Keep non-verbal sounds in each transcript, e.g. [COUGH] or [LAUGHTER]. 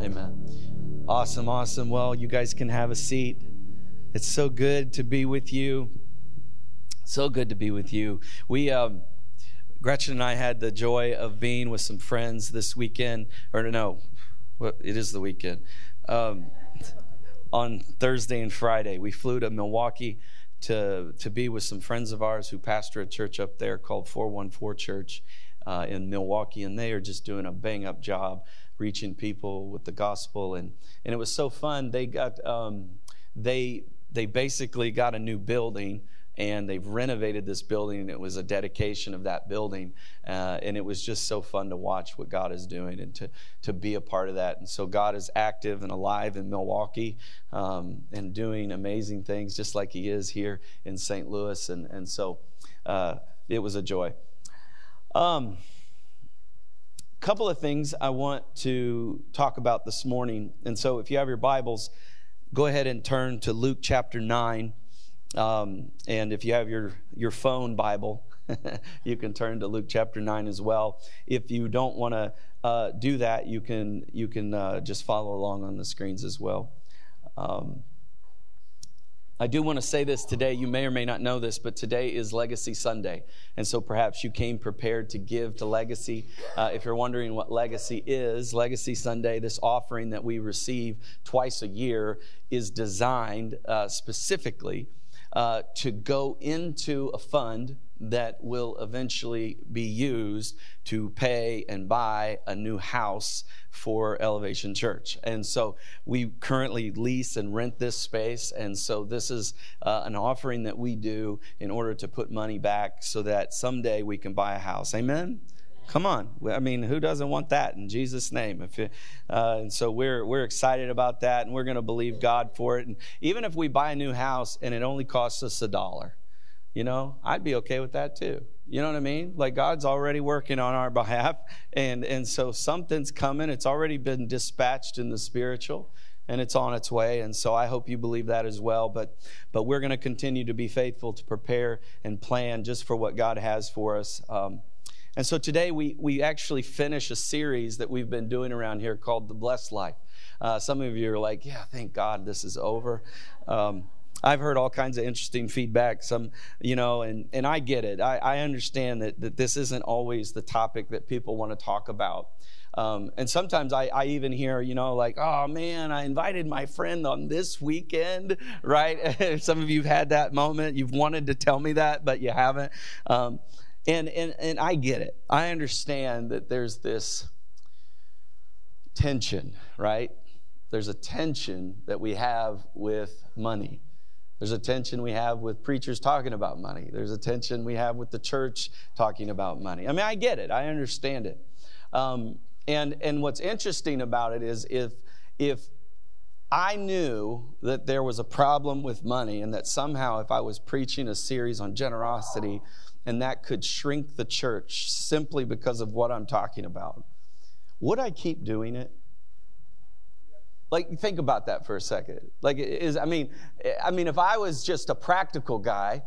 Amen. Awesome, awesome. Well, you guys can have a seat. It's so good to be with you. So good to be with you. We, um, Gretchen and I had the joy of being with some friends this weekend, or no, it is the weekend. Um, on Thursday and Friday, we flew to Milwaukee to to be with some friends of ours who pastor a church up there called 414 Church uh, in Milwaukee, and they are just doing a bang up job reaching people with the gospel, and and it was so fun. They got um, they they basically got a new building and they've renovated this building. It was a dedication of that building, uh, and it was just so fun to watch what God is doing and to to be a part of that. And so God is active and alive in Milwaukee um, and doing amazing things, just like He is here in St. Louis. And and so uh, it was a joy. Um, couple of things I want to talk about this morning. And so if you have your Bibles, go ahead and turn to Luke chapter 9. Um, and if you have your, your phone Bible, [LAUGHS] you can turn to Luke chapter 9 as well. If you don't want to uh, do that, you can, you can uh, just follow along on the screens as well. Um, I do want to say this today. You may or may not know this, but today is Legacy Sunday. And so perhaps you came prepared to give to Legacy. Uh, if you're wondering what Legacy is, Legacy Sunday, this offering that we receive twice a year, is designed uh, specifically uh, to go into a fund that will eventually be used to pay and buy a new house for Elevation Church. And so we currently lease and rent this space. And so this is uh, an offering that we do in order to put money back so that someday we can buy a house. Amen? Come on. I mean, who doesn't want that in Jesus' name? If uh, and so we're we're excited about that, and we're going to believe God for it. And even if we buy a new house and it only costs us a dollar, you know, I'd be okay with that too. You know what I mean? Like God's already working on our [LAUGHS] behalf, and and so something's coming. It's already been dispatched in the spiritual, and it's on its way. And so I hope you believe that as well. But but we're going to continue to be faithful to prepare and plan just for what God has for us. Um, and so today we we actually finish a series that we've been doing around here called the Blessed Life. Uh, some of you are like, yeah, thank God this is over. Um, I've heard all kinds of interesting feedback. Some, you know, and, and I get it. I, I understand that, that this isn't always the topic that people want to talk about. Um, and sometimes I, I, even hear, you know, like, oh man, I invited my friend on this weekend, right? [LAUGHS] Some of you have had that moment. You've wanted to tell me that, but you haven't. Um, and, and, and I get it. I understand that there's this tension, right? There's a tension that we have with money. There's a tension we have with preachers talking about money. There's a tension we have with the church talking about money. I mean, I get it. I understand it. Um, and and what's interesting about it is if if I knew that there was a problem with money and that somehow if I was preaching a series on generosity and that could shrink the church simply because of what I'm talking about, would I keep doing it? Like, think about that for a second. Like, is I mean, I mean, if I was just a practical guy,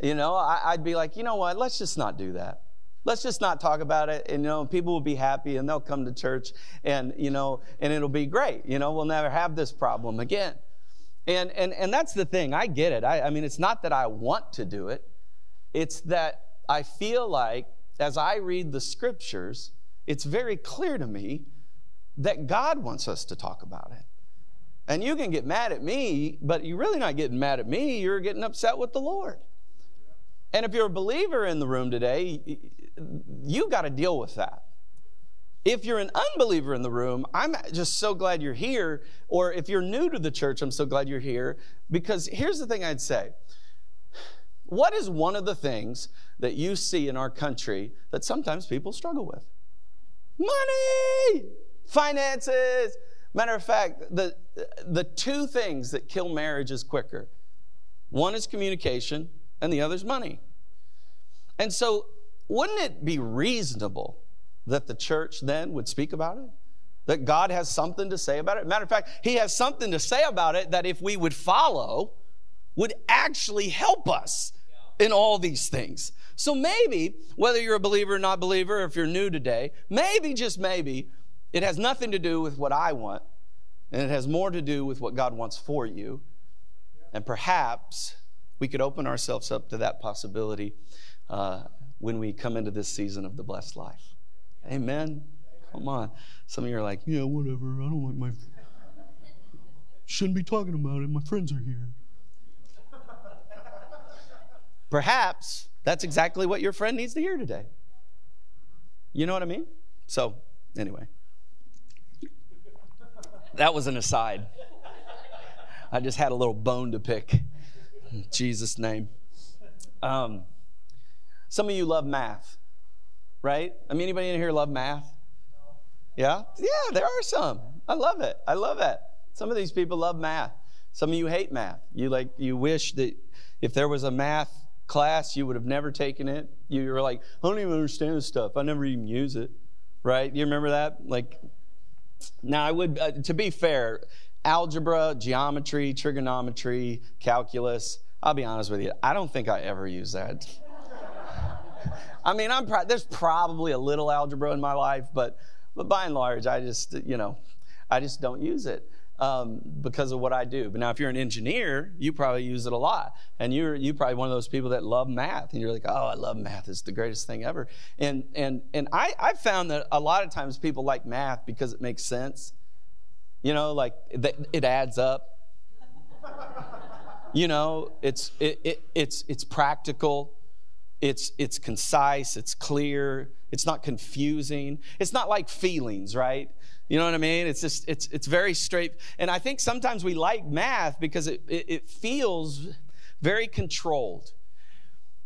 you know, I, would be like, you know what? Let's just not do that. Let's just not talk about it. And, you know, people will be happy and they'll come to church and, you know, and it'll be great. You know, we'll never have this problem again. And, and, and that's the thing. I get it. I, I mean, it's not that I want to do it, it's that I feel like as I read the scriptures, it's very clear to me that God wants us to talk about it. And you can get mad at me, but you're really not getting mad at me, you're getting upset with the Lord. And if you're a believer in the room today, you got to deal with that. If you're an unbeliever in the room, I'm just so glad you're here. Or if you're new to the church, I'm so glad you're here. Because here's the thing I'd say What is one of the things that you see in our country that sometimes people struggle with? Money! finances. Matter of fact, the, the two things that kill marriages quicker one is communication, and the other is money. And so, wouldn't it be reasonable that the church then would speak about it? That God has something to say about it? Matter of fact, He has something to say about it that if we would follow, would actually help us in all these things. So maybe, whether you're a believer or not believer, or if you're new today, maybe, just maybe, It has nothing to do with what I want, and it has more to do with what God wants for you. And perhaps we could open ourselves up to that possibility uh, when we come into this season of the blessed life. Amen. Come on. Some of you are like, yeah, whatever. I don't like my. Shouldn't be talking about it. My friends are here. Perhaps that's exactly what your friend needs to hear today. You know what I mean? So, anyway, that was an aside. I just had a little bone to pick. In Jesus' name. Um, some of you love math, right? I mean, anybody in here love math? Yeah? Yeah, there are some. I love it. I love it. Some of these people love math. Some of you hate math. You like you wish that if there was a math class, you would have never taken it. You were like, I don't even understand this stuff. I never even use it. Right? You remember that? Like, now I would, uh, to be fair, algebra, geometry, trigonometry, calculus, I'll be honest with you, I don't think I ever use that. I mean, I'm pro- there's probably a little algebra in my life, but but by and large, I just you know, I just don't use it um, because of what I do. But now, if you're an engineer, you probably use it a lot, and you're you probably one of those people that love math, and you're like, oh, I love math; it's the greatest thing ever. And and and I I found that a lot of times people like math because it makes sense. You know, like it, it adds up. you know, it's it, it it's it's practical. It's it's concise. It's clear. It's not confusing. It's not like feelings, right? You know what I mean? It's just, it's, it's very straight. And I think sometimes we like math because it, it, it feels very controlled.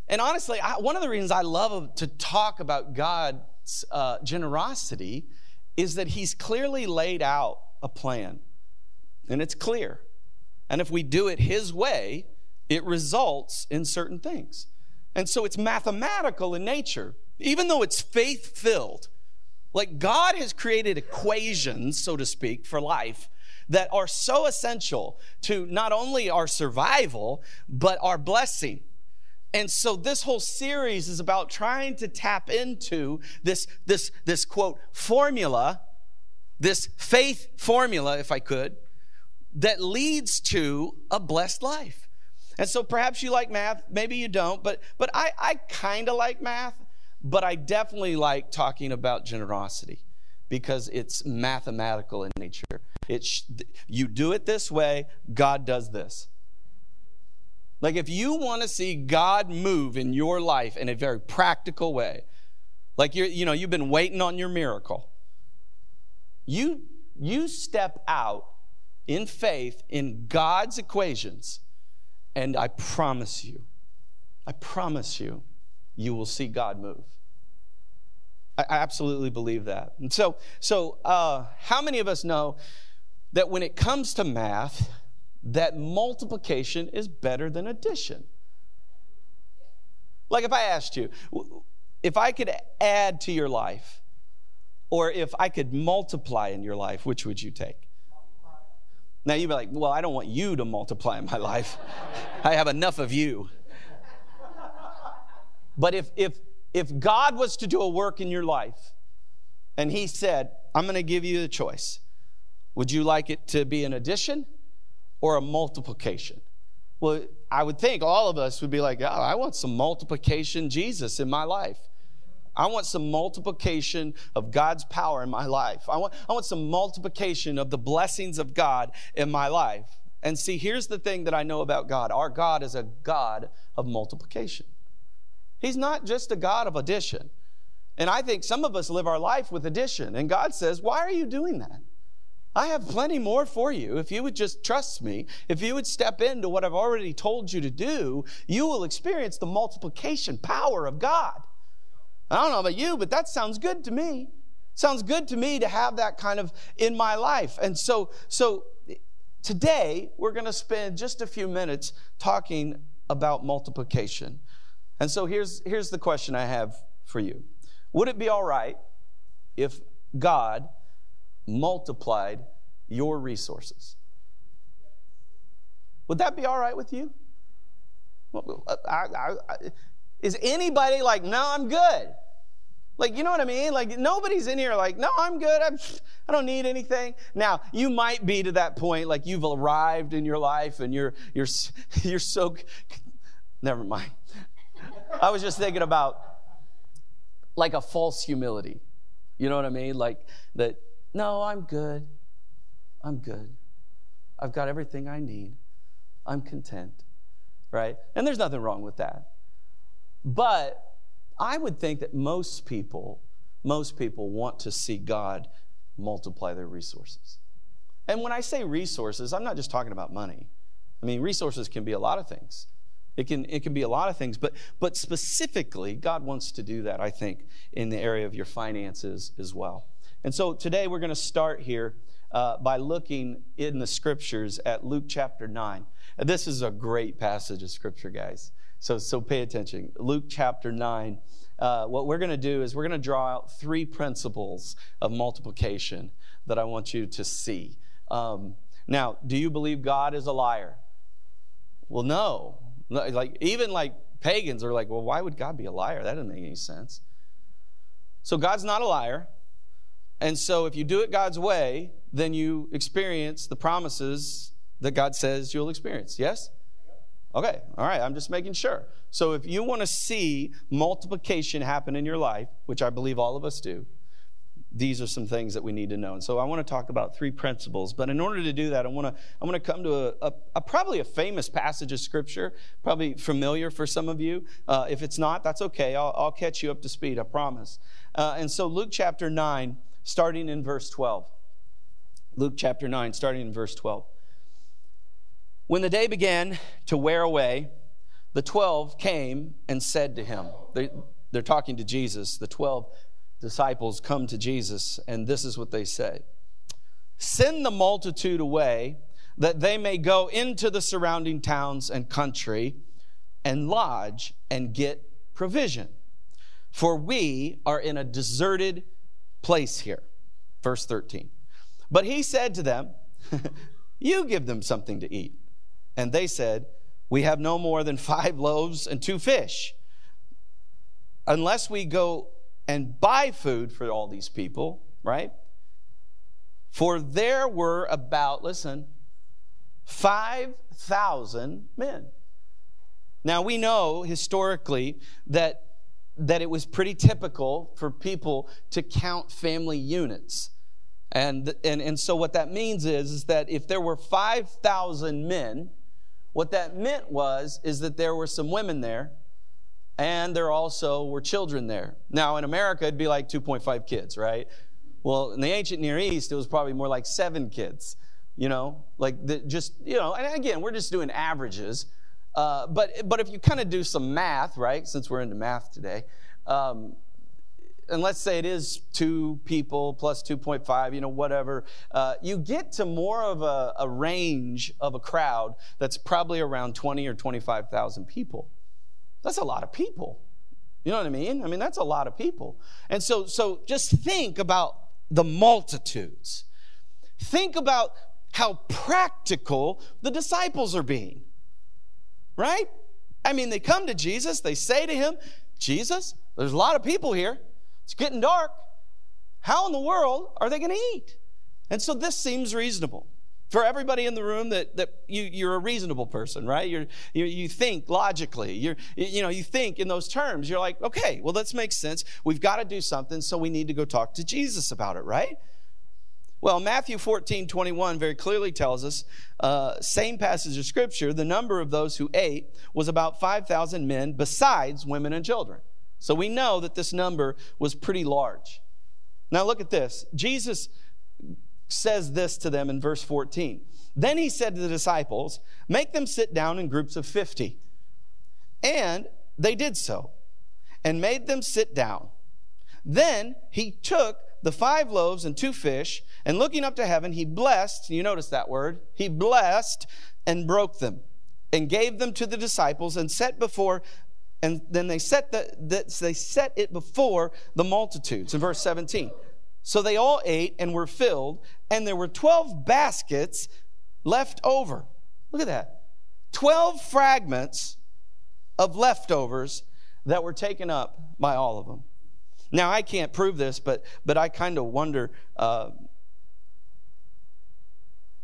And honestly, I, one of the reasons I love to talk about God's uh, generosity is that He's clearly laid out a plan. And it's clear. And if we do it His way, it results in certain things. And so it's mathematical in nature, even though it's faith filled. Like God has created equations, so to speak, for life that are so essential to not only our survival, but our blessing. And so this whole series is about trying to tap into this, this, this quote, formula, this faith formula, if I could, that leads to a blessed life. And so perhaps you like math, maybe you don't, but but I, I kind of like math. But I definitely like talking about generosity because it's mathematical in nature. It's, you do it this way, God does this. Like if you want to see God move in your life in a very practical way, like you're, you know, you've been waiting on your miracle. You you step out in faith in God's equations, and I promise you, I promise you, you will see God move. I, absolutely believe that. And so, so uh, how many of us know that when it comes to math, that multiplication is better than addition? Like if I asked you, if I could add to your life, or if I could multiply in your life, which would you take? Now you'd be like, well, I don't want you to multiply in my life. I have enough of you. But if, if, if God was to do a work in your life and He said, I'm going to give you the choice, would you like it to be an addition or a multiplication? Well, I would think all of us would be like, oh, I want some multiplication Jesus in my life. I want some multiplication of God's power in my life. I want, I want some multiplication of the blessings of God in my life. And see, here's the thing that I know about God our God is a God of multiplication. He's not just a God of addition. And I think some of us live our life with addition. And God says, Why are you doing that? I have plenty more for you. If you would just trust me, if you would step into what I've already told you to do, you will experience the multiplication power of God. I don't know about you, but that sounds good to me. Sounds good to me to have that kind of in my life. And so, so today we're going to spend just a few minutes talking about multiplication. And so here's, here's the question I have for you Would it be all right if God multiplied your resources? Would that be all right with you? I, I, I, is anybody like, no, I'm good? Like, you know what I mean? Like, nobody's in here like, no, I'm good. I'm, I don't need anything. Now, you might be to that point, like you've arrived in your life and you're, you're, [LAUGHS] you're so, never mind. I was just thinking about like a false humility. You know what I mean? Like that, no, I'm good. I'm good. I've got everything I need. I'm content. Right? And there's nothing wrong with that. But I would think that most people, most people want to see God multiply their resources. And when I say resources, I'm not just talking about money. I mean, resources can be a lot of things. It can, it can be a lot of things, but, but specifically, God wants to do that, I think, in the area of your finances as well. And so today we're going to start here uh, by looking in the scriptures at Luke chapter 9. This is a great passage of scripture, guys. So, so pay attention. Luke chapter 9. Uh, what we're going to do is we're going to draw out three principles of multiplication that I want you to see. Um, now, do you believe God is a liar? Well, no. Like even like pagans are like, well, why would God be a liar? That doesn't make any sense. So God's not a liar. And so if you do it God's way, then you experience the promises that God says you'll experience. Yes? Okay, all right, I'm just making sure. So if you want to see multiplication happen in your life, which I believe all of us do, these are some things that we need to know. And so I want to talk about three principles. But in order to do that, I want to I want to come to a, a, a probably a famous passage of scripture, probably familiar for some of you. Uh, if it's not, that's okay. I'll, I'll, catch you up to speed. I promise. Uh, and so Luke chapter nine, starting in verse twelve. Luke chapter nine, starting in verse twelve. When the day began to wear away, the twelve came and said to him, they, They're talking to Jesus. The twelve disciples come to Jesus, and this is what they say Send the multitude away that they may go into the surrounding towns and country and lodge and get provision. For we are in a deserted place here. Verse 13. But he said to them, [LAUGHS] You give them something to eat. And they said, We have no more than five [LAUGHS] loaves and two fish. Unless we go and buy food for all these people, right? For there were about, listen, 5,000 men. Now we know historically that that it was pretty typical for people to count family units. And, and, and so what that means is, is that if there were 5,000 men, what that meant was is that there were some women there and there also were children there. Now, in America, it'd be like 2.5 kids, right? Well, in the ancient Near East, it was probably more like seven kids, you know, like the, just, you know, and again, we're just doing averages. Uh, but, but if you kind of do some math, right, since we're into math today, um, and let's say it is two people plus 2.5, you know, whatever, uh, you get to more of a, a range of a crowd that's probably around 20 or 25,000 people. That's a lot of people. You know what I mean? I mean, that's a lot of people. And so, so just think about the multitudes. Think about how practical the disciples are being. Right? I mean, they come to Jesus, they say to him, Jesus, there's a lot of people here. It's getting dark. How in the world are they going to eat? And so this seems reasonable for everybody in the room that, that you, you're a reasonable person right? You're, you, you think logically. You're, you know you think in those terms. You're like okay well this makes sense. We've got to do something so we need to go talk to jesus about it right? Well matthew 14 21 very clearly tells us uh, same passage of scripture the number of those who ate was about 5000 men besides women and children so we know that this number was pretty large now look at this jesus says this to them in verse 14. Then he said to the disciples, Make them sit down in groups of 50. And they did so and made them sit down. Then he took the five loaves and two fish, and looking up to heaven, he blessed, you notice that word, he blessed and broke them and gave them to the disciples and set before and then they set the, the, they set it before the multitudes in verse 17 so they all ate and were filled, and there were 12 baskets left over. Look at that 12 fragments of leftovers that were taken up by all of them. Now, I can't prove this, but, but I kind of wonder. Uh,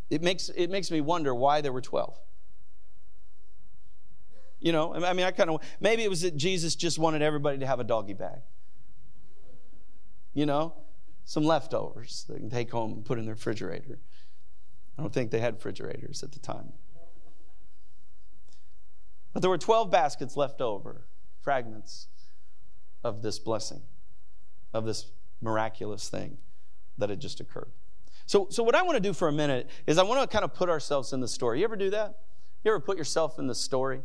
it, makes, it makes me wonder why there were 12. You know, I mean, I kind of, maybe it was that Jesus just wanted everybody to have a doggy bag. You know, some leftovers they can take home and put in the refrigerator. I don't think they had refrigerators at the time. But there were 12 baskets left over, fragments of this blessing, of this miraculous thing that had just occurred. So, so what I want to do for a minute is I want to kind of put ourselves in the story. You ever do that? You ever put yourself in the story?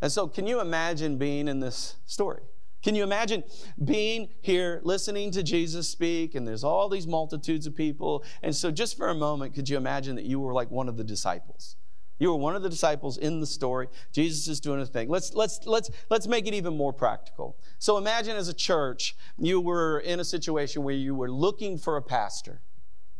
And so, can you imagine being in this story? Can you imagine being here listening to Jesus speak, and there's all these multitudes of people? And so, just for a moment, could you imagine that you were like one of the disciples? You were one of the disciples in the story. Jesus is doing a thing. Let's let's let's let's make it even more practical. So imagine as a church, you were in a situation where you were looking for a pastor.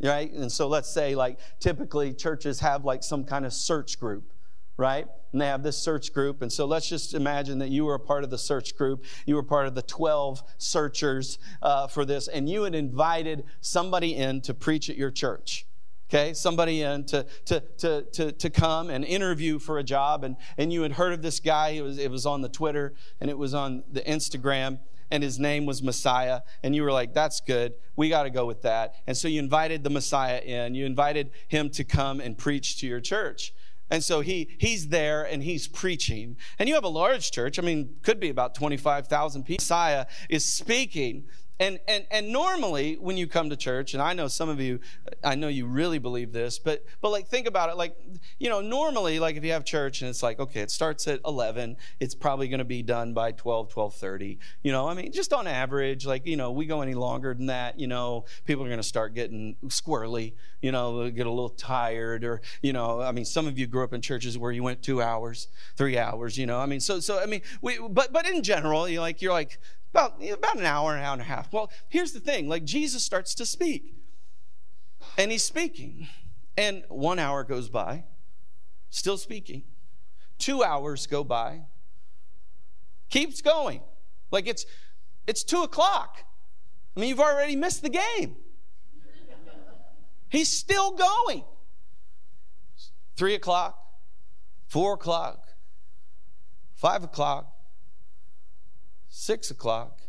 Right? And so let's say like typically churches have like some kind of search group right? And they have this search group. And so let's just imagine that you were a part of the search group. You were part of the 12 searchers uh, for this, and you had invited somebody in to preach at your church. Okay, somebody in to, to, to, to, to come and interview for a job, and, and you had heard of this guy. It was, it was on the Twitter and it was on the Instagram, and his name was Messiah. And you were like, that's good. We got to go with that. And so you invited the Messiah in. You invited him to come and preach to your church. And so he he's there and he's preaching. And you have a large church. I mean, could be about 25,000 people. Messiah is speaking and, and, and normally when you come to church, and I know some of you, I know you really believe this, but, but like think about it. Like, you know, normally, like if you have church and it's like, okay, it starts at 11, it's probably going to be done by 12, 12.30. You know, I mean, just on average, like, you know, we go any longer than that, you know, people are going to start getting squirrely, you know, get a little tired or, you know, I mean, some of you grew up in churches where you went two hours, three hours, you know, I mean, so, so, I mean, we, but, but in general, you like, you're like, about, about an hour, an hour and a half. Well, here's the thing like Jesus starts to speak, and he's speaking, and one hour goes by, still speaking. Two hours go by, keeps going. Like it's it's two o'clock. I mean, you've already missed the game. He's still going. Three o'clock, four o'clock, five o'clock, six o'clock.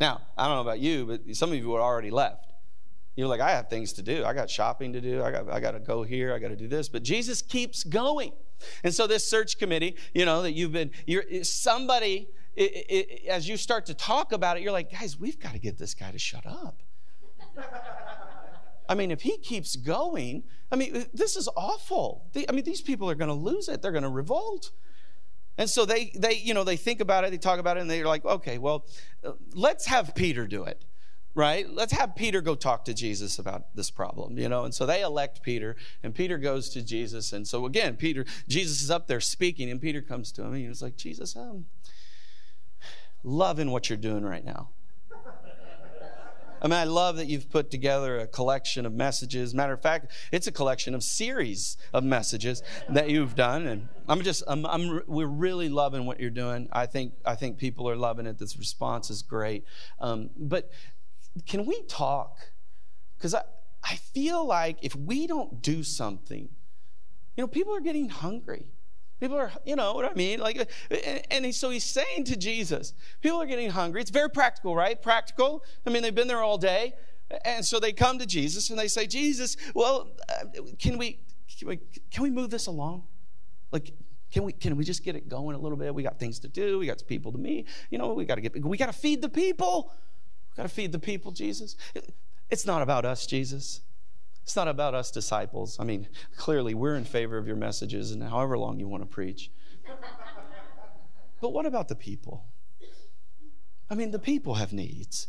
Now, I don't know about you, but some of you are already left. You're like, I have things to do. I got shopping to do. I got, I got to go here. I got to do this. But Jesus keeps going. And so this search committee, you know, that you've been, you're somebody, it, it, as you start to talk about it, you're like, guys, we've got to get this guy to shut up. I mean, if he keeps going, I mean, this is awful. I mean, these people are going to lose it. They're going to revolt. And so they, they, you know, they think about it, they talk about it, and they're like, okay, well, let's have Peter do it, right? Let's have Peter go talk to Jesus about this problem, you know? And so they elect Peter, and Peter goes to Jesus. And so again, Peter, Jesus is up there speaking, and Peter comes to him, and he's like, Jesus, I'm loving what you're doing right now. I mean, I love that you've put together a collection of messages. Matter of fact, it's a collection of series of messages that you've done, and I'm just, I'm, I'm we're really loving what you're doing. I think, I think people are loving it. This response is great. Um, but can we talk? Because I, I feel like if we don't do something, you know, people are getting hungry. People are, you know what I mean? Like, and, and so he's saying to Jesus, people are getting hungry. It's very practical, right? Practical. I mean, they've been there all day. And so they come to Jesus and they say, Jesus, well, uh, can we, can we, can we move this along? Like, can we, can we just get it going a little bit? We got things to do. We got people to meet. You know, we got to get, we got to feed the people. We got to feed the people, Jesus. It's not about us, Jesus. It's not about us disciples. I mean, clearly we're in favor of your messages and however long you want to preach. but what about the people? I mean, the people have needs,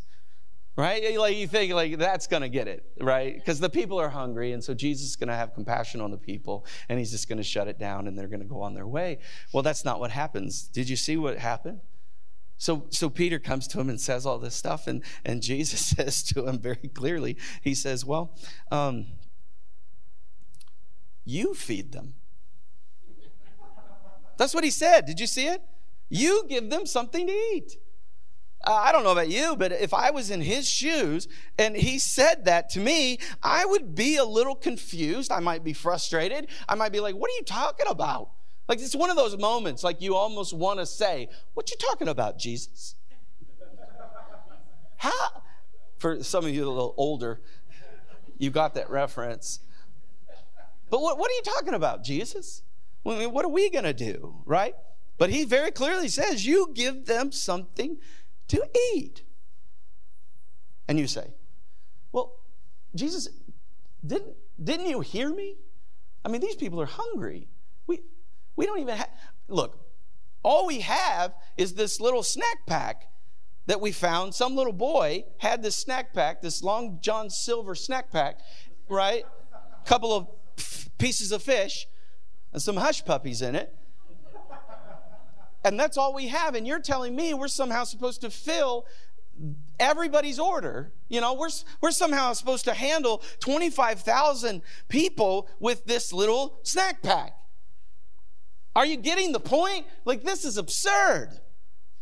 right? Like you think like that's going to get it, right? Because the people are hungry, and so Jesus is going to have compassion on the people, and he's just going to shut it down, and they're going to go on their way. Well, that's not what happens. Did you see what happened? So, so Peter comes to him and says all this stuff, and, and Jesus [LAUGHS] says to him very clearly, he says, Well, um, you feed them. That's what he said. Did you see it? You give them something to eat. I don't know about you, but if I was in his shoes and he said that to me, I would be a little confused. I might be frustrated. I might be like, what are you talking about? Like, it's one of those moments, like you almost want to say, What you talking about, Jesus? [LAUGHS] How? For some of you a little older, you got that reference. But what, what are you talking about, Jesus? I mean, what are we going to do, right? But he very clearly says, You give them something to eat. And you say, Well, Jesus, didn't, didn't you hear me? I mean, these people are hungry. We, we don't even have, look, all we have is this little snack pack that we found. Some little boy had this snack pack, this Long John Silver snack pack, right? A couple of pieces of fish and some hush puppies in it. And that's all we have. And you're telling me we're somehow supposed to fill everybody's order. You know, we're, we're somehow supposed to handle 25,000 people with this little snack pack. Are you getting the point? Like, this is absurd.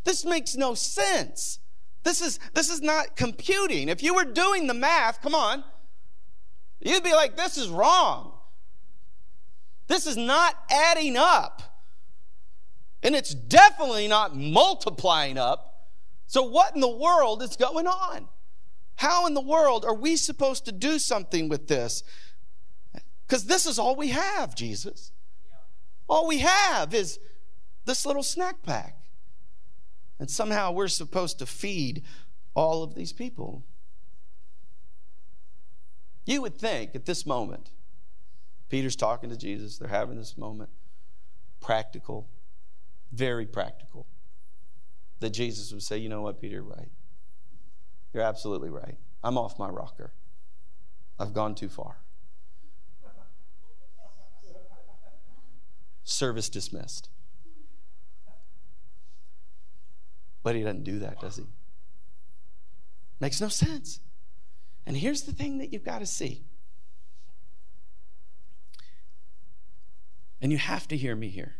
This makes no sense. This is, this is not computing. If you were doing the math, come on, you'd be like, this is wrong. This is not adding up. And it's definitely not multiplying up. So, what in the world is going on? How in the world are we supposed to do something with this? Because this is all we have, Jesus. All we have is this little snack pack. And somehow we're supposed to feed all of these people. You would think at this moment, Peter's talking to Jesus, they're having this moment, practical, very practical, that Jesus would say, You know what, Peter, right. You're absolutely right. I'm off my rocker. I've gone too far. Service dismissed. But he doesn't do that, does he? Makes no sense. And here's the thing that you've got to see. And you have to hear me here.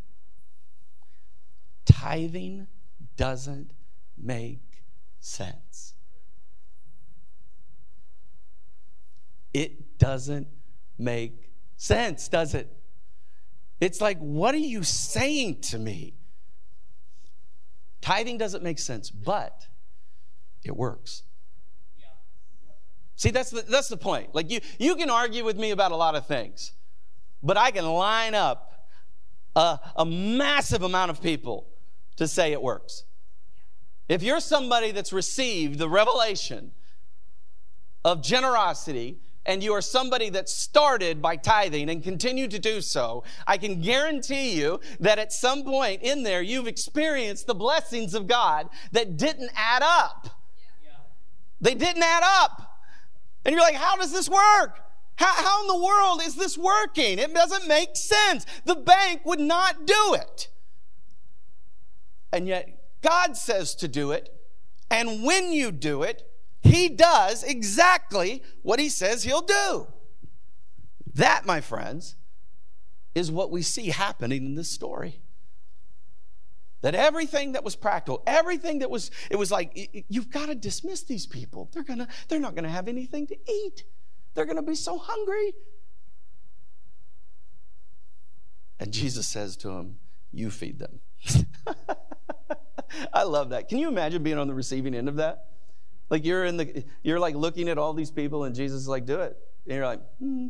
Tithing doesn't make sense. It doesn't make sense, does it? It's like, what are you saying to me? Tithing doesn't make sense, but it works. See, that's the, that's the point. Like, you, you can argue with me about a lot of things, but I can line up a, a massive amount of people to say it works. If you're somebody that's received the revelation of generosity and you are somebody that started by tithing and continue to do so, I can guarantee you that at some point in there you've experienced the blessings of God that didn't add up. They didn't add up. And you're like, how does this work? How, how in the world is this working? It doesn't make sense. The bank would not do it. And yet, God says to do it. And when you do it, he does exactly what he says he'll do. That, my friends, is what we see happening in this story. That everything that was practical, everything that was, it was like, you've got to dismiss these people. They're gonna, they're not gonna have anything to eat. They're gonna be so hungry. And Jesus says to him, You feed them. [LAUGHS] I love that. Can you imagine being on the receiving end of that? Like you're in the, you're like looking at all these people, and Jesus is like, do it. And you're like, hmm,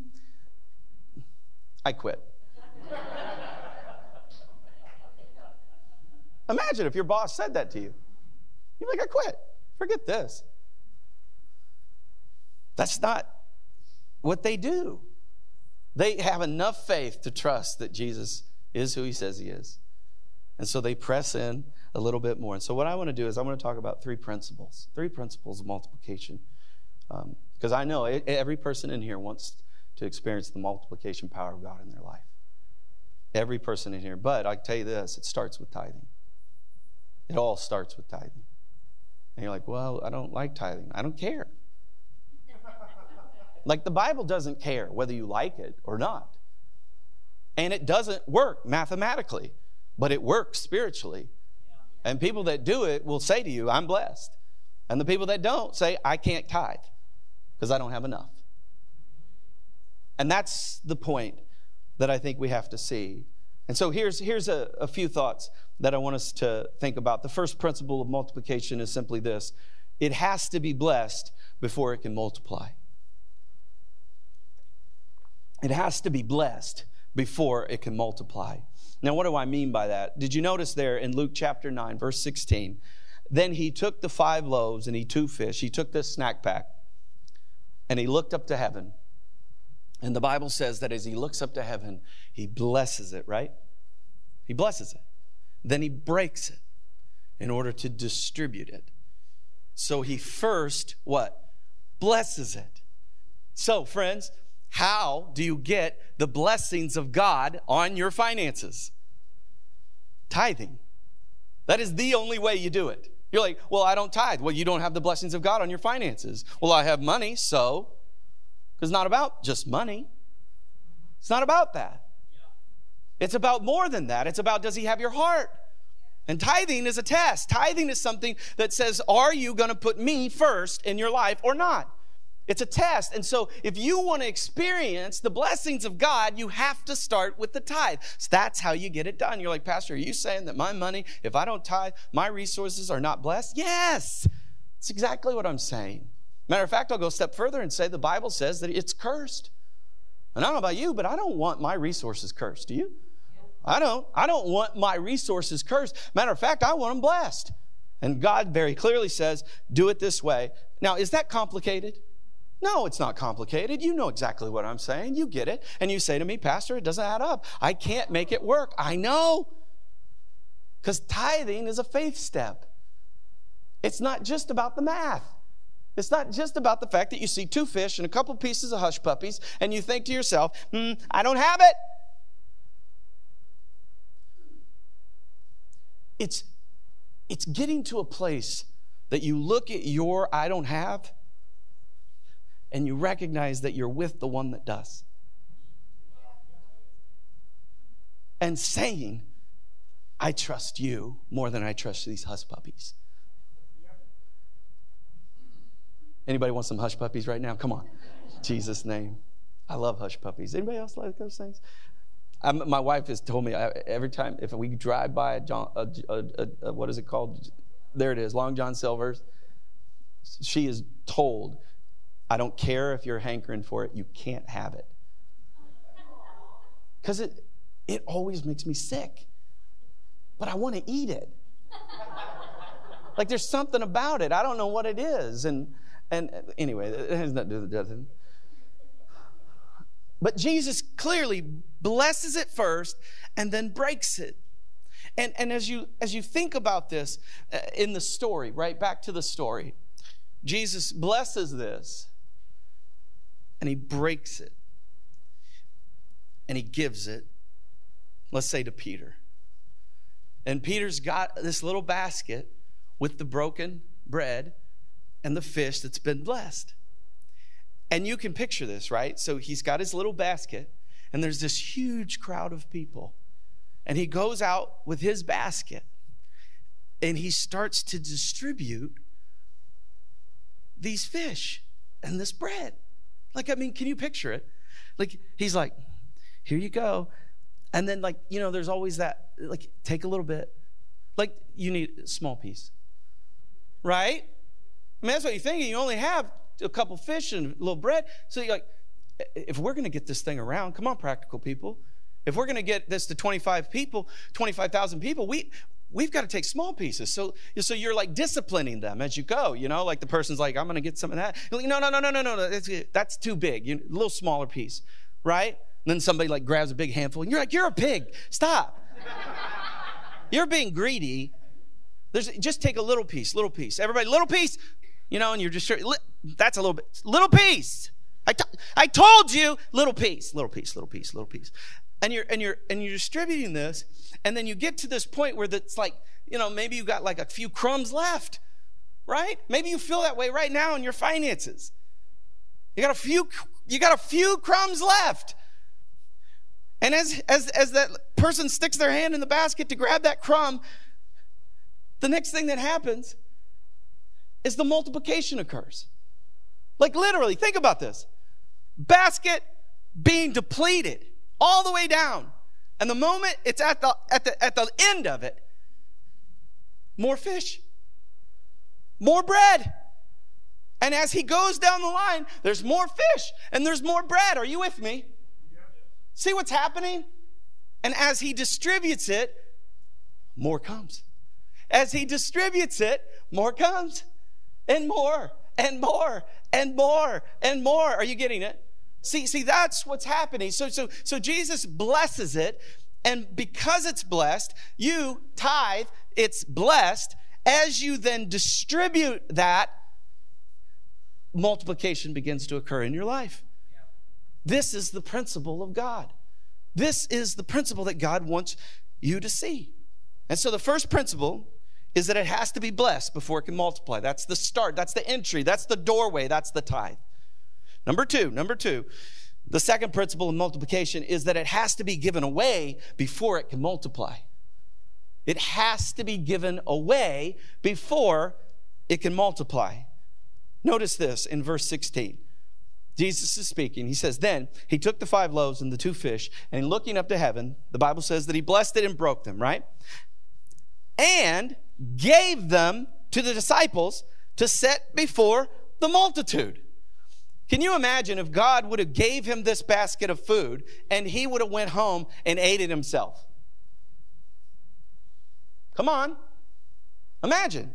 I quit. Imagine if your boss said that to you. You're like, I quit. Forget this. That's not what they do. They have enough faith to trust that Jesus is who he says he is. And so they press in a little bit more. And so, what I want to do is I want to talk about three principles, three principles of multiplication. Because um, I know every person in here wants to experience the multiplication power of God in their life. Every person in here. But I tell you this it starts with tithing. It all starts with tithing. And you're like, well, I don't like tithing. I don't care. [LAUGHS] like the Bible doesn't care whether you like it or not. And it doesn't work mathematically, but it works spiritually. And people that do it will say to you, I'm blessed. And the people that don't say, I can't tithe because I don't have enough. And that's the point that I think we have to see. And so here's, here's a, a few thoughts that I want us to think about. The first principle of multiplication is simply this it has to be blessed before it can multiply. It has to be blessed before it can multiply. Now, what do I mean by that? Did you notice there in Luke chapter 9, verse 16? Then he took the five loaves and he two fish. He took this snack pack and he looked up to heaven. And the Bible says that as he looks up to heaven, he blesses it, right? He blesses it. Then he breaks it in order to distribute it. So he first, what? Blesses it. So, friends, how do you get the blessings of God on your finances? Tithing. That is the only way you do it. You're like, well, I don't tithe. Well, you don't have the blessings of God on your finances. Well, I have money, so. It's not about just money. It's not about that. It's about more than that. It's about does he have your heart? And tithing is a test. Tithing is something that says, are you going to put me first in your life or not? It's a test. And so, if you want to experience the blessings of God, you have to start with the tithe. So that's how you get it done. You're like, Pastor, are you saying that my money, if I don't tithe, my resources are not blessed? Yes. That's exactly what I'm saying. Matter of fact, I'll go a step further and say the Bible says that it's cursed. And I don't know about you, but I don't want my resources cursed. Do you? I don't. I don't want my resources cursed. Matter of fact, I want them blessed. And God very clearly says, do it this way. Now, is that complicated? No, it's not complicated. You know exactly what I'm saying. You get it. And you say to me, Pastor, it doesn't add up. I can't make it work. I know. Because tithing is a faith step. It's not just about the math. It's not just about the fact that you see two fish and a couple pieces of hush puppies and you think to yourself, hmm, I don't have it. It's, it's getting to a place that you look at your I don't have and you recognize that you're with the one that does. And saying, I trust you more than I trust these hush puppies. Anybody want some hush puppies right now? Come on. Jesus' name. I love hush puppies. Anybody else like those things? I'm, my wife has told me every time if we drive by a, John, a, a, a, what is it called? There it is, Long John Silver's. She is told I don't care if you're hankering for it, you can't have it. Because it, it always makes me sick. But I want to eat it. like there's something about it. I don't know what it is. And, and anyway, it has nothing to do with the But Jesus clearly blesses it first and then breaks it. And, and as, you, as you think about this uh, in the story, right back to the story, Jesus blesses this and he breaks it and he gives it, let's say to Peter. And Peter's got this little basket with the broken bread and the fish that's been blessed. And you can picture this, right? So he's got his little basket, and there's this huge crowd of people. And he goes out with his basket and he starts to distribute these fish and this bread. Like, I mean, can you picture it? Like, he's like, here you go. And then, like, you know, there's always that, like, take a little bit. Like, you need a small piece. Right? I mean, that's what you're thinking. You only have a couple fish and a little bread. So you're like, if we're going to get this thing around, come on, practical people. If we're going to get this to 25 people, 25,000 people, we, we've got to take small pieces. So, so you're like disciplining them as you go, you know, like the person's like, I'm going to get some of that. Like, no, no, no, no, no, no. That's, that's too big. You, a little smaller piece, right? And then somebody like grabs a big handful and you're like, you're a pig. Stop. [LAUGHS] you're being greedy. There's, just take a little piece, little piece. Everybody, little piece, you know, and you're just, that's a little bit, little piece. I, t- I told you, little piece, little piece, little piece, little piece and you're and you're and you're distributing this and then you get to this point where it's like you know maybe you got like a few crumbs left right? Maybe you feel that way right now in your finances. You got a few you got a few crumbs left. And as as as that person sticks their hand in the basket to grab that crumb the next thing that happens is the multiplication occurs. Like literally, think about this. Basket being depleted all the way down. And the moment it's at the, at the, at the end of it, more fish, more bread. And as he goes down the line, there's more fish and there's more bread. Are you with me? See what's happening? And as he distributes it, more comes. As he distributes it, more comes. And more, and more, and more, and more. Are you getting it? See, see, that's what's happening. So, so, so Jesus blesses it, and because it's blessed, you tithe, it's blessed. As you then distribute that, multiplication begins to occur in your life. This is the principle of God. This is the principle that God wants you to see. And so the first principle is that it has to be blessed before it can multiply. That's the start, that's the entry, that's the doorway, that's the tithe. Number two, number two, the second principle of multiplication is that it has to be given away before it can multiply. It has to be given away before it can multiply. Notice this in verse 16. Jesus is speaking. He says, Then he took the five loaves and the two fish, and looking up to heaven, the Bible says that he blessed it and broke them, right? And gave them to the disciples to set before the multitude. Can you imagine if God would have gave him this basket of food and he would have went home and ate it himself? Come on. Imagine.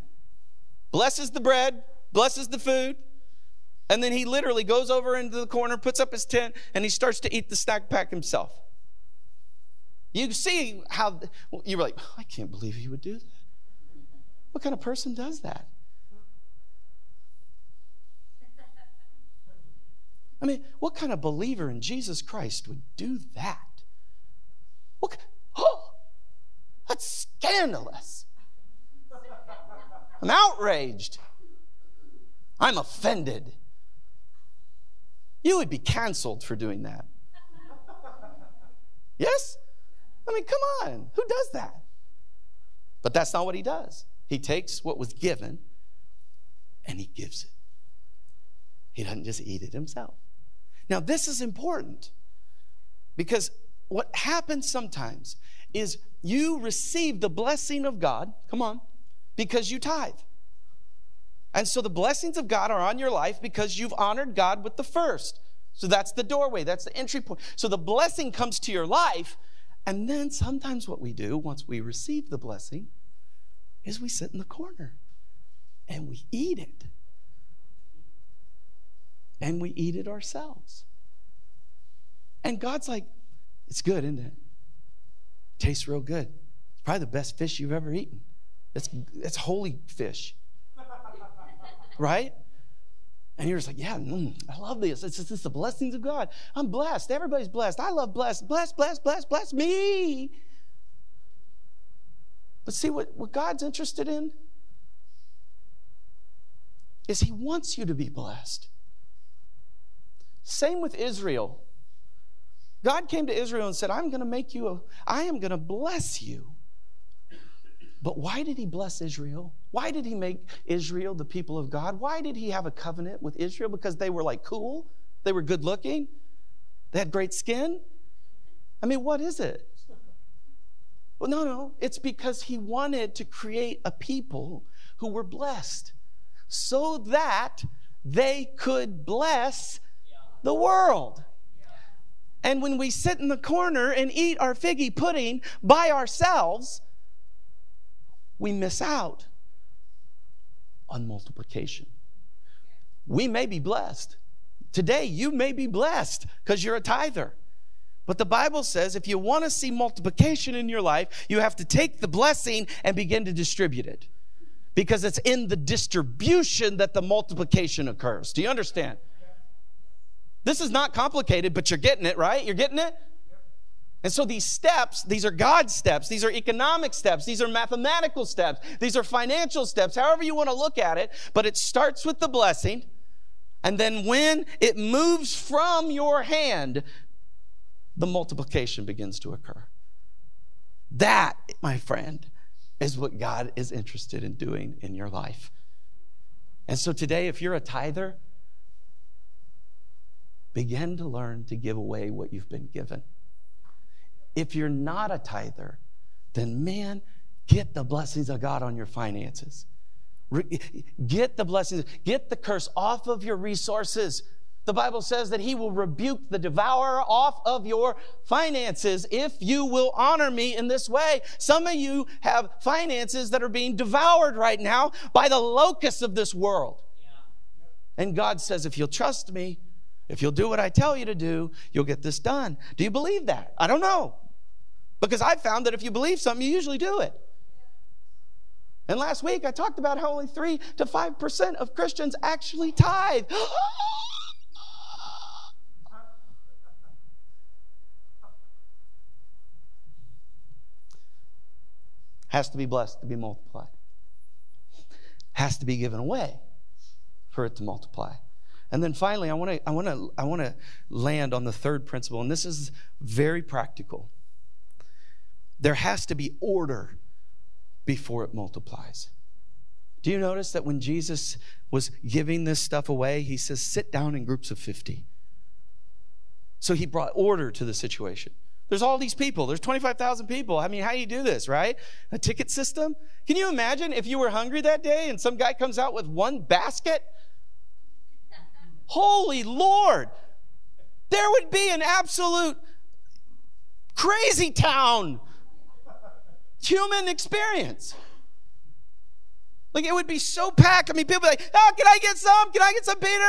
Blesses the bread, blesses the food, and then he literally goes over into the corner, puts up his tent, and he starts to eat the snack pack himself. You see how you're like, oh, I can't believe he would do that. What kind of person does that? I mean, what kind of believer in Jesus Christ would do that? What, oh, that's scandalous. I'm outraged. I'm offended. You would be canceled for doing that. Yes? I mean, come on. Who does that? But that's not what he does. He takes what was given and he gives it. He doesn't just eat it himself. Now, this is important because what happens sometimes is you receive the blessing of God, come on, because you tithe. And so the blessings of God are on your life because you've honored God with the first. So that's the doorway, that's the entry point. So the blessing comes to your life. And then sometimes what we do once we receive the blessing is we sit in the corner and we eat it. And we eat it ourselves. And God's like, it's good, isn't it? Tastes real good. It's probably the best fish you've ever eaten. It's, it's holy fish [LAUGHS] right? And you're just like, yeah, mm, I love this. It's just it's the blessings of God. I'm blessed. Everybody's blessed. I love blessed. Bless, bless, bless, bless me. But see what, what God's interested in is He wants you to be blessed. Same with Israel. God came to Israel and said, I'm going to make you a, I am going to bless you. But why did he bless Israel? Why did he make Israel the people of God? Why did he have a covenant with Israel? Because they were like cool, they were good looking, they had great skin. I mean, what is it? Well, no, no. It's because he wanted to create a people who were blessed so that they could bless the world. And when we sit in the corner and eat our figgy pudding by ourselves, we miss out on multiplication. We may be blessed. Today, you may be blessed because you're a tither. But the Bible says if you want to see multiplication in your life, you have to take the blessing and begin to distribute it. Because it's in the distribution that the multiplication occurs. Do you understand? This is not complicated, but you're getting it, right? You're getting it? And so these steps, these are God's steps, these are economic steps, these are mathematical steps, these are financial steps, however you want to look at it, but it starts with the blessing. And then when it moves from your hand, the multiplication begins to occur. That, my friend, is what God is interested in doing in your life. And so today, if you're a tither, begin to learn to give away what you've been given. If you're not a tither, then man, get the blessings of God on your finances. Get the blessings, get the curse off of your resources. The Bible says that he will rebuke the devourer off of your finances if you will honor me in this way. Some of you have finances that are being devoured right now by the locusts of this world. And God says, if you'll trust me, if you'll do what I tell you to do, you'll get this done. Do you believe that? I don't know. Because I've found that if you believe something, you usually do it. And last week I talked about how only 3 to 5% of Christians actually tithe. [GASPS] Has to be blessed to be multiplied. Has to be given away for it to multiply. And then finally, I want to I want to I want to land on the third principle and this is very practical. There has to be order before it multiplies. Do you notice that when Jesus was giving this stuff away, he says, sit down in groups of 50. So he brought order to the situation. There's all these people. There's 25,000 people. I mean, how do you do this, right? A ticket system? Can you imagine if you were hungry that day and some guy comes out with one basket? Holy Lord! There would be an absolute crazy town human experience. Like it would be so packed. I mean, people like, oh, can I get some? Can I get some Peter?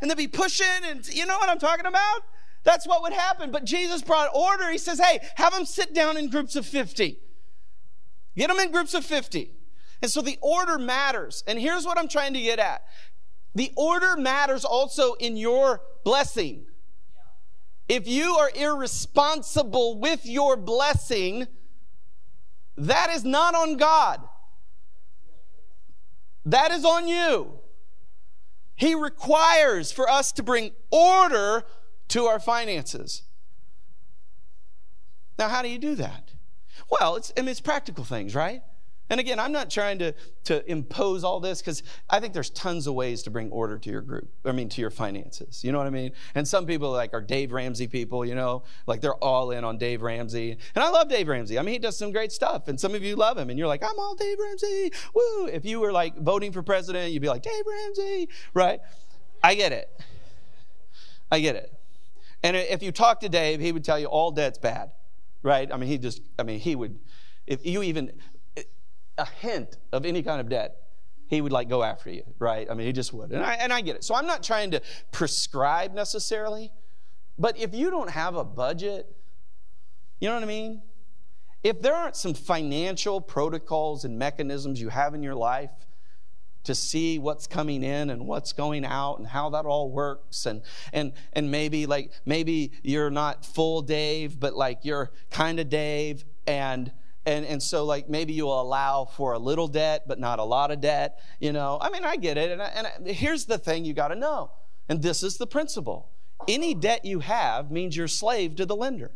And they'd be pushing, and you know what I'm talking about? That's what would happen. But Jesus brought order. He says, hey, have them sit down in groups of 50. Get them in groups of 50. And so the order matters. And here's what I'm trying to get at the order matters also in your blessing. If you are irresponsible with your blessing, that is not on God. That is on you. He requires for us to bring order to our finances. Now, how do you do that? Well, it's, I mean, it's practical things, right? And again, I'm not trying to, to impose all this because I think there's tons of ways to bring order to your group. I mean, to your finances. You know what I mean? And some people like are Dave Ramsey people, you know, like they're all in on Dave Ramsey. And I love Dave Ramsey. I mean, he does some great stuff. And some of you love him and you're like, I'm all Dave Ramsey. Woo. If you were like voting for president, you'd be like, Dave Ramsey, right? I get it. I get it. And if you talk to Dave, he would tell you all debt's bad, right? I mean, he just, I mean, he would, if you even, a hint of any kind of debt, he would like go after you, right? I mean, he just would. And I, and I get it. So I'm not trying to prescribe necessarily, but if you don't have a budget, you know what I mean? If there aren't some financial protocols and mechanisms you have in your life to see what's coming in and what's going out and how that all works and and and maybe like maybe you're not full Dave but like you're kind of Dave and and, and so like maybe you'll allow for a little debt but not a lot of debt you know? I mean i get it. And, I, and I, here's the thing you got to know and this is the principle. Any debt you have means you're slave to the lender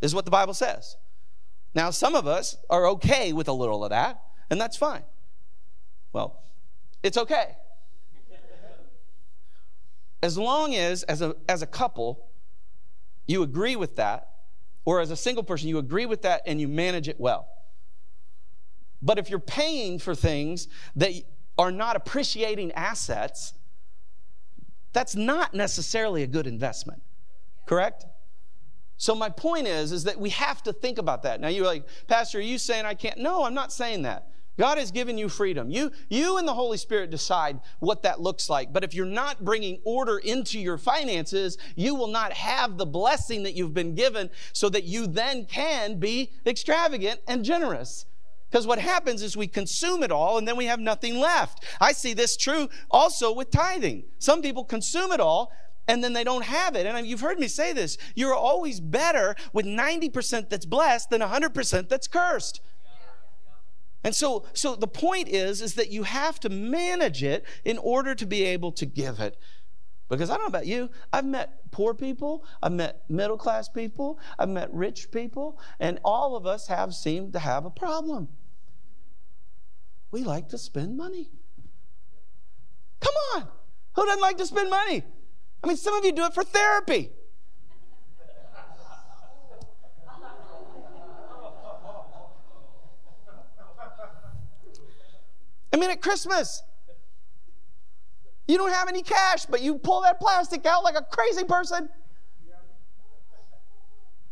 is what the bible says. Now some of us are okay with a little of that and that's fine. Well it's okay. As long as as a, as a couple you agree with that or as a single person, you agree with that and you manage it well. But if you're paying for things that are not appreciating assets, that's not necessarily a good investment. Correct? So my point is is that we have to think about that. Now you're like, "Pastor, are you saying I can't?" No, I'm not saying that. God has given you freedom. You, you and the Holy Spirit decide what that looks like. But if you're not bringing order into your finances, you will not have the blessing that you've been given so that you then can be extravagant and generous. Because what happens is we consume it all and then we have nothing left. I see this true also with tithing. Some people consume it all and then they don't have it. And you've heard me say this. You're always better with 90% that's blessed than 100% that's cursed. And so, so the point is, is that you have to manage it in order to be able to give it. Because I don't know about you, I've met poor people, I've met middle class people, I've met rich people, and all of us have seemed to have a problem. We like to spend money. Come on. Who doesn't like to spend money? I mean, some of you do it for therapy. I mean, at Christmas, you don't have any cash, but you pull that plastic out like a crazy person.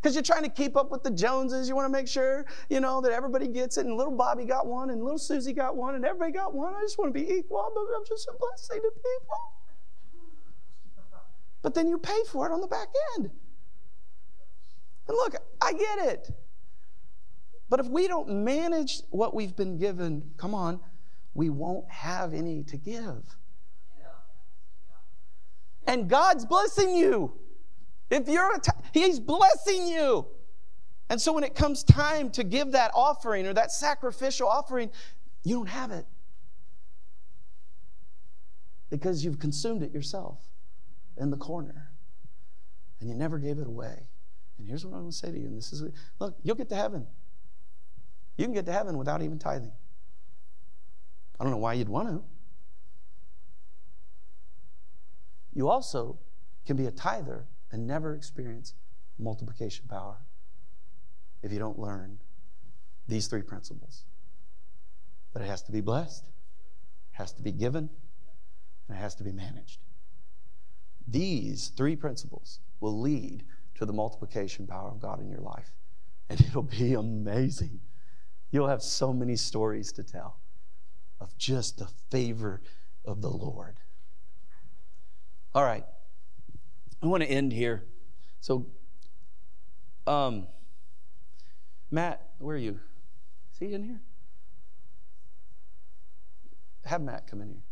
Because you're trying to keep up with the Joneses. You want to make sure, you know, that everybody gets it. And little Bobby got one, and little Susie got one, and everybody got one. I just want to be equal. I'm just a blessing to people. But then you pay for it on the back end. And look, I get it. But if we don't manage what we've been given, come on, we won't have any to give. And God's blessing you. If you're a, t- He's blessing you. And so when it comes time to give that offering or that sacrificial offering, you don't have it because you've consumed it yourself in the corner and you never gave it away. And here's what I'm going to say to you, and this is look, you'll get to heaven. You can get to heaven without even tithing. I don't know why you'd want to. You also can be a tither and never experience multiplication power if you don't learn these three principles. But it has to be blessed, it has to be given, and it has to be managed. These three principles will lead to the multiplication power of God in your life. And [LAUGHS] it'll be amazing. You'll have so many stories to tell of just the favor of the Lord. All right. I want to end here. So, um, Matt, where are you? Is he in here? Have Matt come in here.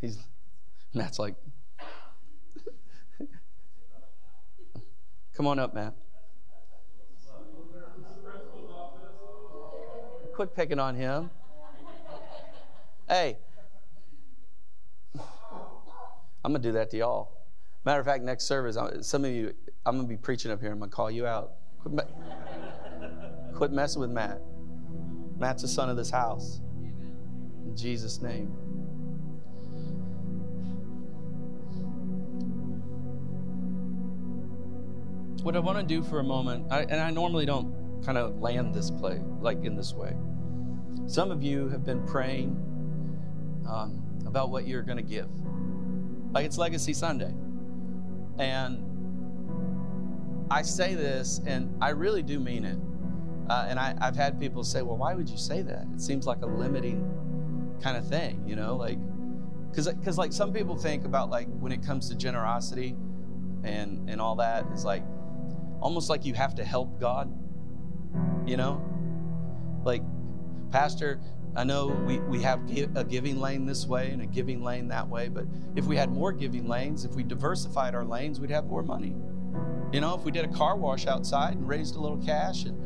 He's Matt's like, come on up, Matt. Quit picking on him. Hey, I'm going to do that to y'all. Matter of fact, next service, some of you, I'm going to be preaching up here. I'm going to call you out. Quit, me- quit messing with Matt. Matt's the son of this house. In Jesus' name. What I want to do for a moment, I, and I normally don't kind of land this play like in this way. Some of you have been praying um, about what you're going to give, like it's Legacy Sunday. And I say this, and I really do mean it. Uh, and I, I've had people say, well, why would you say that? It seems like a limiting kind of thing, you know, like, because like some people think about like when it comes to generosity and and all that is like almost like you have to help God you know? Like, Pastor, I know we, we have a giving lane this way and a giving lane that way, but if we had more giving lanes, if we diversified our lanes, we'd have more money. You know, if we did a car wash outside and raised a little cash, and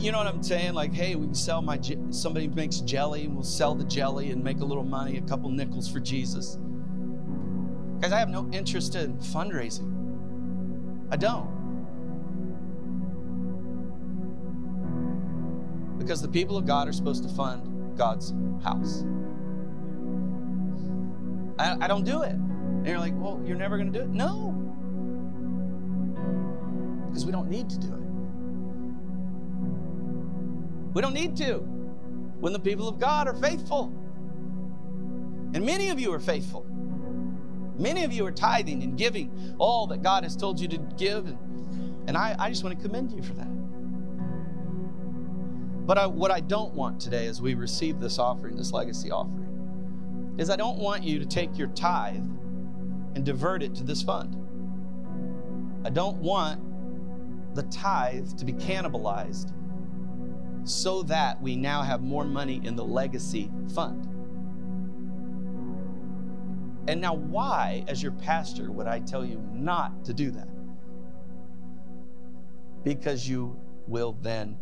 you know what I'm saying? Like, hey, we can sell my somebody makes jelly, and we'll sell the jelly and make a little money, a couple nickels for Jesus. Guys, I have no interest in fundraising. I don't. Because the people of God are supposed to fund God's house. I, I don't do it. And you're like, well, you're never going to do it? No. Because we don't need to do it. We don't need to when the people of God are faithful. And many of you are faithful. Many of you are tithing and giving all that God has told you to give. And, and I, I just want to commend you for that. But I, what I don't want today as we receive this offering, this legacy offering, is I don't want you to take your tithe and divert it to this fund. I don't want the tithe to be cannibalized so that we now have more money in the legacy fund. And now, why, as your pastor, would I tell you not to do that? Because you will then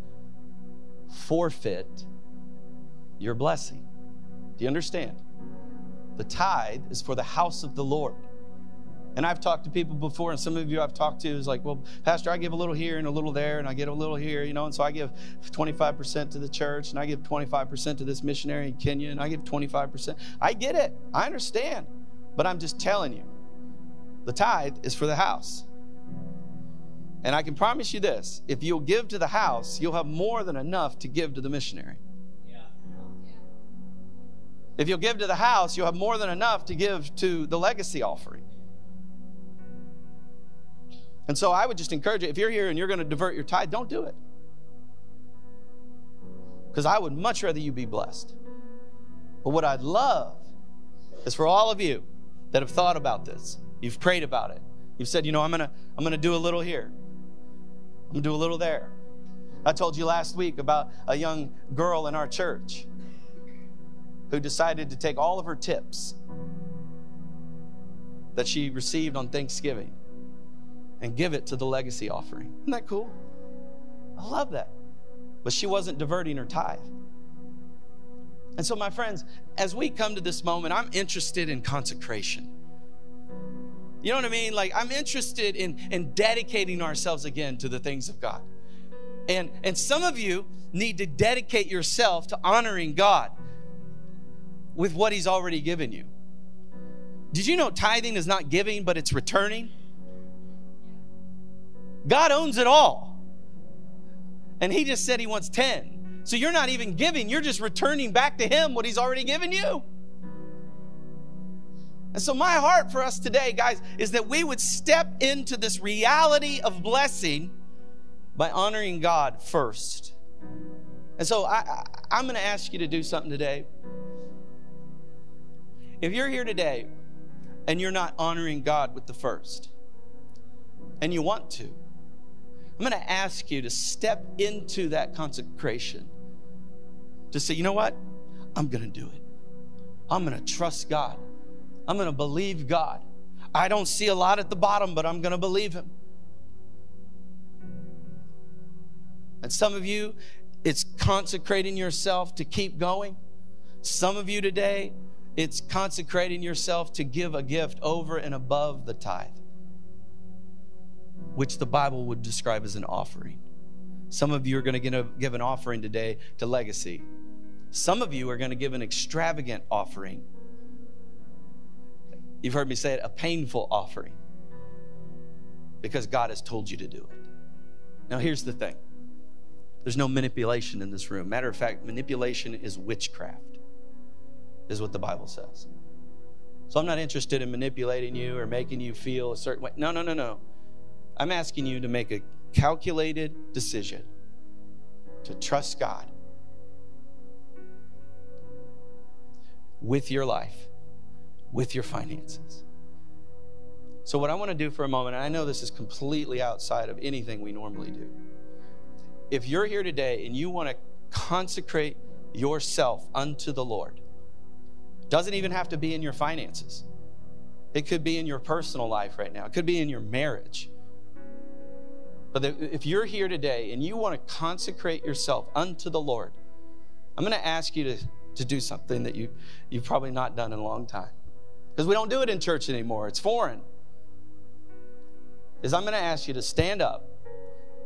forfeit your blessing. Do you understand? The tithe is for the house of the Lord. And I've talked to people before, and some of you I've talked to is like, well, Pastor, I give a little here and a little there, and I get a little here, you know, and so I give 25% to the church, and I give 25% to this missionary in Kenya, and I give 25%. I get it. I understand. But I'm just telling you, the tithe is for the house. And I can promise you this if you'll give to the house, you'll have more than enough to give to the missionary. If you'll give to the house, you'll have more than enough to give to the legacy offering. And so I would just encourage you if you're here and you're going to divert your tithe, don't do it. Because I would much rather you be blessed. But what I'd love is for all of you that have thought about this, you've prayed about it, you've said, you know, I'm going to I'm going to do a little here, To do a little there. I told you last week about a young girl in our church who decided to take all of her tips that she received on Thanksgiving and give it to the legacy offering. Isn't that cool? I love that. But she wasn't diverting her tithe. And so, my friends, as we come to this moment, I'm interested in consecration. You know what I mean? Like, I'm interested in, in dedicating ourselves again to the things of God. And, and some of you need to dedicate yourself to honoring God with what He's already given you. Did you know tithing is not giving, but it's returning? God owns it all. And He just said He wants 10. So you're not even giving, you're just returning back to Him what He's already given you. And so, my heart for us today, guys, is that we would step into this reality of blessing by honoring God first. And so, I, I, am going to ask you to do something today. If you're here today and you're not honoring God with the first, and you want to, I'm going to ask you to step into that consecration to say, you know what? I'm going to do it. I'm going to trust God. I'm going to believe God. I don't see a lot at the bottom, but I'm going to believe Him. And some of you, it's consecrating yourself to keep going. Some of you today, it's consecrating yourself to give a gift over and above the tithe which the Bible would describe as an offering. Some of you are going to give an offering today to legacy. Some of you are going to give an extravagant offering. You've heard me say it a painful offering because God has told you to do it. Now, here's the thing there's no manipulation in this room. Matter of fact, manipulation is witchcraft, is what the Bible says. So I'm not interested in manipulating you or making you feel a certain way. No, no, no, no. I'm asking you to make a calculated decision to trust God with your life, with your finances. So, what I want to do for a moment, and I know this is completely outside of anything we normally do. If you're here today and you want to consecrate yourself unto the Lord, doesn't even have to be in your finances. It could be in your personal life right now. It could be in your marriage. But if you're here today and you want to consecrate yourself unto the Lord, I'm going to ask you to, to do something that you, you've probably not done in a long time. Because we don't do it in church anymore, it's foreign. Is I'm going to ask you to stand up.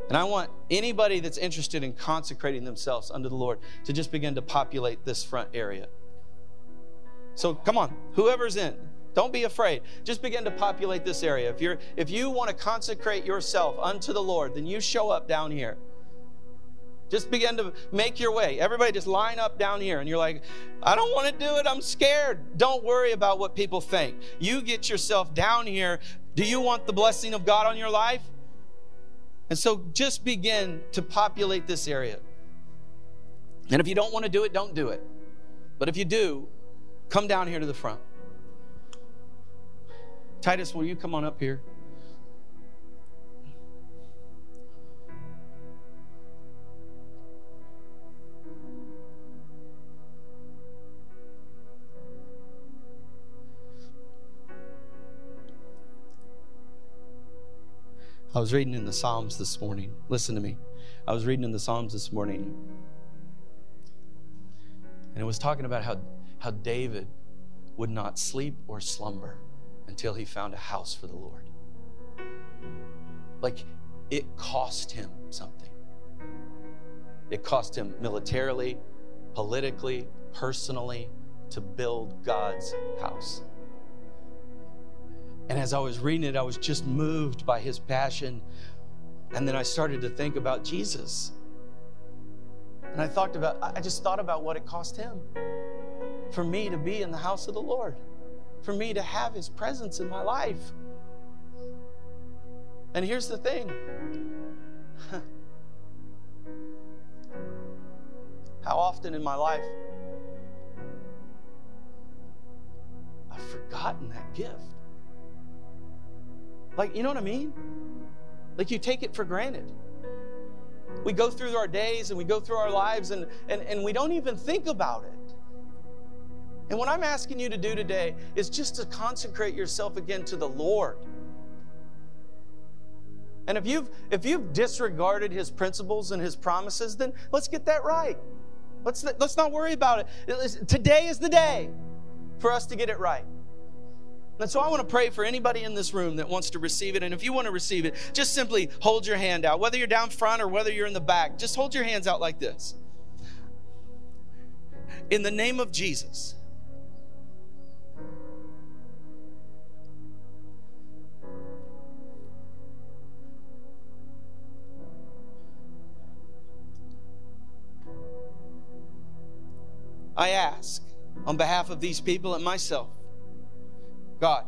And I want anybody that's interested in consecrating themselves unto the Lord to just begin to populate this front area. So come on, whoever's in, don't be afraid. Just begin to populate this area. If you're if you want to consecrate yourself unto the Lord, then you show up down here. Just begin to make your way. Everybody just line up down here and you're like, I don't want to do it. I'm scared. Don't worry about what people think. You get yourself down here. Do you want the blessing of God on your life? And so just begin to populate this area. And if you don't want to do it, don't do it. But if you do, come down here to the front. Titus, will you come on up here? I was reading in the Psalms this morning. Listen to me. I was reading in the Psalms this morning. And it was talking about how, how David would not sleep or slumber until he found a house for the Lord. Like it cost him something. It cost him militarily, politically, personally to build God's house. And as I was reading it, I was just moved by his passion. And then I started to think about Jesus. And I thought about, I just thought about what it cost him for me to be in the house of the Lord, for me to have his presence in my life. And here's the thing [LAUGHS] how often in my life I've forgotten that gift. Like, you know what I mean? Like, you take it for granted. We go through our days and we go through our lives and, and, and we don't even think about it. And what I'm asking you to do today is just to consecrate yourself again to the Lord. And if you've if you've disregarded his principles and his promises, then let's get that right. Let's let's not worry about it. Today is the day for us to get it right. And so I want to pray for anybody in this room that wants to receive it. And if you want to receive it, just simply hold your hand out. Whether you're down front or whether you're in the back, just hold your hands out like this. In the name of Jesus. I ask on behalf of these people and myself, God,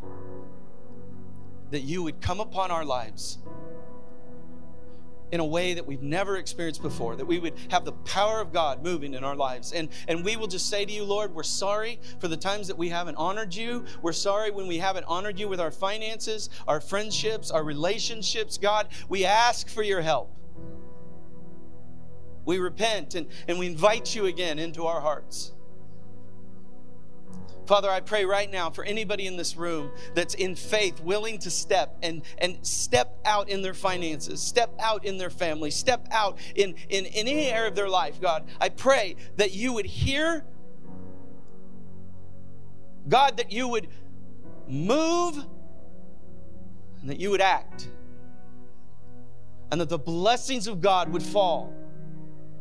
that you would come upon our lives in a way that we've never experienced before, that we would have the power of God moving in our lives. And, and we will just say to you, Lord, we're sorry for the times that we haven't honored you. We're sorry when we haven't honored you with our finances, our friendships, our relationships. God, we ask for your help. We repent and, and we invite you again into our hearts. Father, I pray right now for anybody in this room that's in faith, willing to step and, and step out in their finances, step out in their family, step out in, in, in any area of their life, God. I pray that you would hear, God, that you would move and that you would act, and that the blessings of God would fall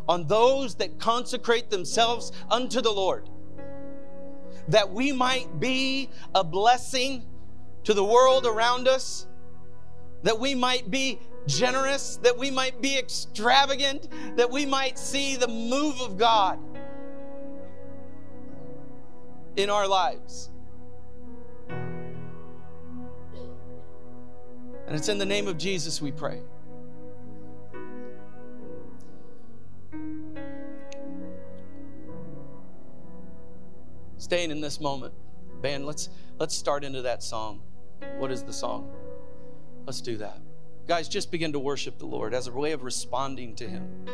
on those that consecrate themselves unto the Lord that we might be a blessing to the world around us, that we might be generous, that we might be extravagant, that we might see the move of God in our lives. And it's in the name of Jesus we pray. Staying in this moment. Band, let's let's start into that song. What is the song? Let's do that. Guys, just begin to worship the Lord as a way of responding to Him.